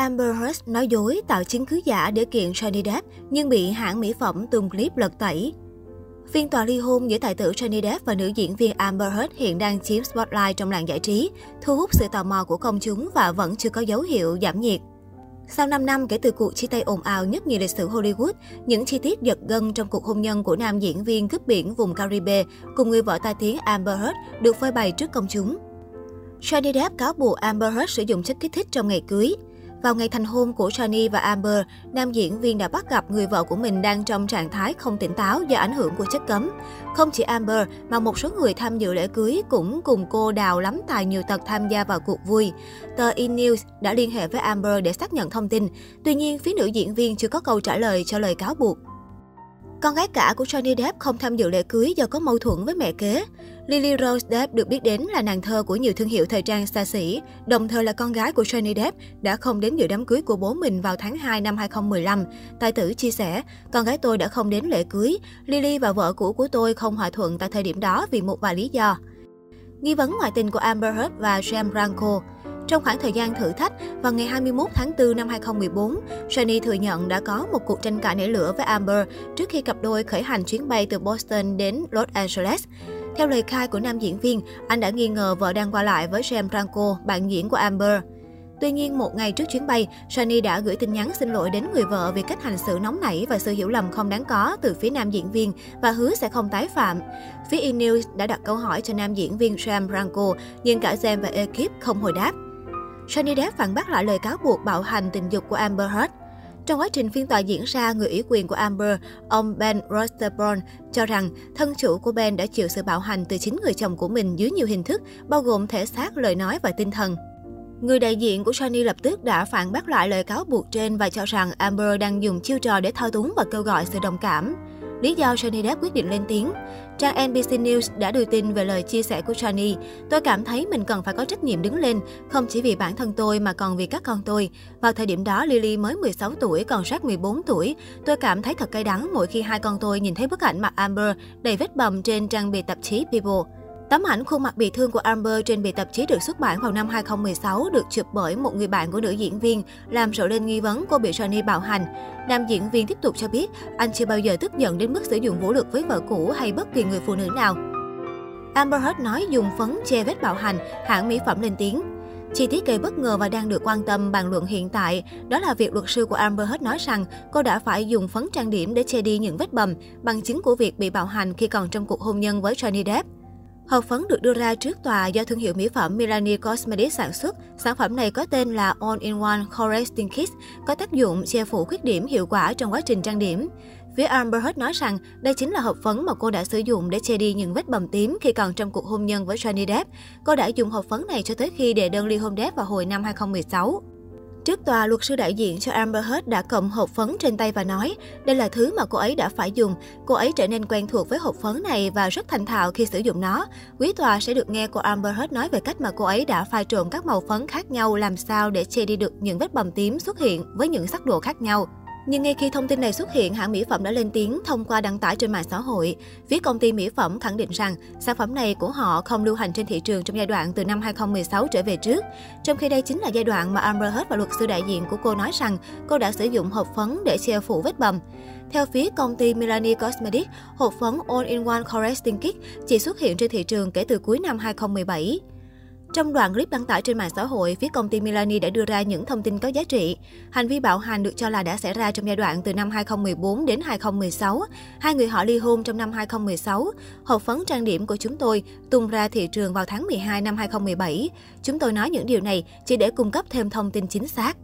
Amber Heard nói dối tạo chứng cứ giả để kiện Johnny Depp nhưng bị hãng mỹ phẩm tung clip lật tẩy. Phiên tòa ly hôn giữa tài tử Johnny Depp và nữ diễn viên Amber Heard hiện đang chiếm spotlight trong làng giải trí, thu hút sự tò mò của công chúng và vẫn chưa có dấu hiệu giảm nhiệt. Sau 5 năm kể từ cuộc chia tay ồn ào nhất nhì lịch sử Hollywood, những chi tiết giật gân trong cuộc hôn nhân của nam diễn viên cướp biển vùng Caribe cùng người vợ tai tiếng Amber Heard được phơi bày trước công chúng. Johnny Depp cáo buộc Amber Heard sử dụng chất kích thích trong ngày cưới. Vào ngày thành hôn của Johnny và Amber, nam diễn viên đã bắt gặp người vợ của mình đang trong trạng thái không tỉnh táo do ảnh hưởng của chất cấm. Không chỉ Amber, mà một số người tham dự lễ cưới cũng cùng cô đào lắm tài nhiều tật tham gia vào cuộc vui. Tờ E-News đã liên hệ với Amber để xác nhận thông tin. Tuy nhiên, phía nữ diễn viên chưa có câu trả lời cho lời cáo buộc. Con gái cả của Johnny Depp không tham dự lễ cưới do có mâu thuẫn với mẹ kế. Lily Rose Depp được biết đến là nàng thơ của nhiều thương hiệu thời trang xa xỉ, đồng thời là con gái của Johnny Depp đã không đến dự đám cưới của bố mình vào tháng 2 năm 2015. Tài tử chia sẻ, con gái tôi đã không đến lễ cưới, Lily và vợ cũ của tôi không hòa thuận tại thời điểm đó vì một vài lý do. Nghi vấn ngoại tình của Amber Heard và James Franco trong khoảng thời gian thử thách, vào ngày 21 tháng 4 năm 2014, Johnny thừa nhận đã có một cuộc tranh cãi nảy lửa với Amber trước khi cặp đôi khởi hành chuyến bay từ Boston đến Los Angeles. Theo lời khai của nam diễn viên, anh đã nghi ngờ vợ đang qua lại với Sam Franco, bạn diễn của Amber. Tuy nhiên, một ngày trước chuyến bay, Sunny đã gửi tin nhắn xin lỗi đến người vợ vì cách hành xử nóng nảy và sự hiểu lầm không đáng có từ phía nam diễn viên và hứa sẽ không tái phạm. Phía E! News đã đặt câu hỏi cho nam diễn viên Sam Franco, nhưng cả Sam và ekip không hồi đáp. Johnny Depp phản bác lại lời cáo buộc bạo hành tình dục của Amber Heard. Trong quá trình phiên tòa diễn ra, người ủy quyền của Amber, ông Ben Rosterborn, cho rằng thân chủ của Ben đã chịu sự bạo hành từ chính người chồng của mình dưới nhiều hình thức, bao gồm thể xác, lời nói và tinh thần. Người đại diện của Sony lập tức đã phản bác lại lời cáo buộc trên và cho rằng Amber đang dùng chiêu trò để thao túng và kêu gọi sự đồng cảm. Lý do Johnny Depp quyết định lên tiếng. Trang NBC News đã đưa tin về lời chia sẻ của Johnny. Tôi cảm thấy mình cần phải có trách nhiệm đứng lên, không chỉ vì bản thân tôi mà còn vì các con tôi. Vào thời điểm đó, Lily mới 16 tuổi, còn Jack 14 tuổi. Tôi cảm thấy thật cay đắng mỗi khi hai con tôi nhìn thấy bức ảnh mặt Amber đầy vết bầm trên trang bìa tạp chí People. Tấm ảnh khuôn mặt bị thương của Amber trên bìa tạp chí được xuất bản vào năm 2016 được chụp bởi một người bạn của nữ diễn viên, làm rộ lên nghi vấn cô bị Johnny bạo hành. Nam diễn viên tiếp tục cho biết anh chưa bao giờ tức giận đến mức sử dụng vũ lực với vợ cũ hay bất kỳ người phụ nữ nào. Amber Heard nói dùng phấn che vết bạo hành, hãng mỹ phẩm lên tiếng. Chi tiết gây bất ngờ và đang được quan tâm bàn luận hiện tại, đó là việc luật sư của Amber Heard nói rằng cô đã phải dùng phấn trang điểm để che đi những vết bầm, bằng chứng của việc bị bạo hành khi còn trong cuộc hôn nhân với Johnny Depp. Hộp phấn được đưa ra trước tòa do thương hiệu mỹ phẩm Milani Cosmetics sản xuất. Sản phẩm này có tên là All-in-One Correcting Kit, có tác dụng che phủ khuyết điểm hiệu quả trong quá trình trang điểm. Phía Amber Heard nói rằng đây chính là hộp phấn mà cô đã sử dụng để che đi những vết bầm tím khi còn trong cuộc hôn nhân với Johnny Depp. Cô đã dùng hộp phấn này cho tới khi đệ đơn ly hôn Depp vào hồi năm 2016. Trước tòa, luật sư đại diện cho Amber Heard đã cầm hộp phấn trên tay và nói, đây là thứ mà cô ấy đã phải dùng. Cô ấy trở nên quen thuộc với hộp phấn này và rất thành thạo khi sử dụng nó. Quý tòa sẽ được nghe cô Amber Heard nói về cách mà cô ấy đã pha trộn các màu phấn khác nhau làm sao để che đi được những vết bầm tím xuất hiện với những sắc độ khác nhau. Nhưng ngay khi thông tin này xuất hiện, hãng mỹ phẩm đã lên tiếng thông qua đăng tải trên mạng xã hội. Phía công ty mỹ phẩm khẳng định rằng sản phẩm này của họ không lưu hành trên thị trường trong giai đoạn từ năm 2016 trở về trước. Trong khi đây chính là giai đoạn mà Amber Heard và luật sư đại diện của cô nói rằng cô đã sử dụng hộp phấn để che phủ vết bầm. Theo phía công ty Milani Cosmetics, hộp phấn All-in-One Correcting Kit chỉ xuất hiện trên thị trường kể từ cuối năm 2017. Trong đoạn clip đăng tải trên mạng xã hội, phía công ty Milani đã đưa ra những thông tin có giá trị. Hành vi bạo hành được cho là đã xảy ra trong giai đoạn từ năm 2014 đến 2016. Hai người họ ly hôn trong năm 2016. Hộp phấn trang điểm của chúng tôi tung ra thị trường vào tháng 12 năm 2017. Chúng tôi nói những điều này chỉ để cung cấp thêm thông tin chính xác.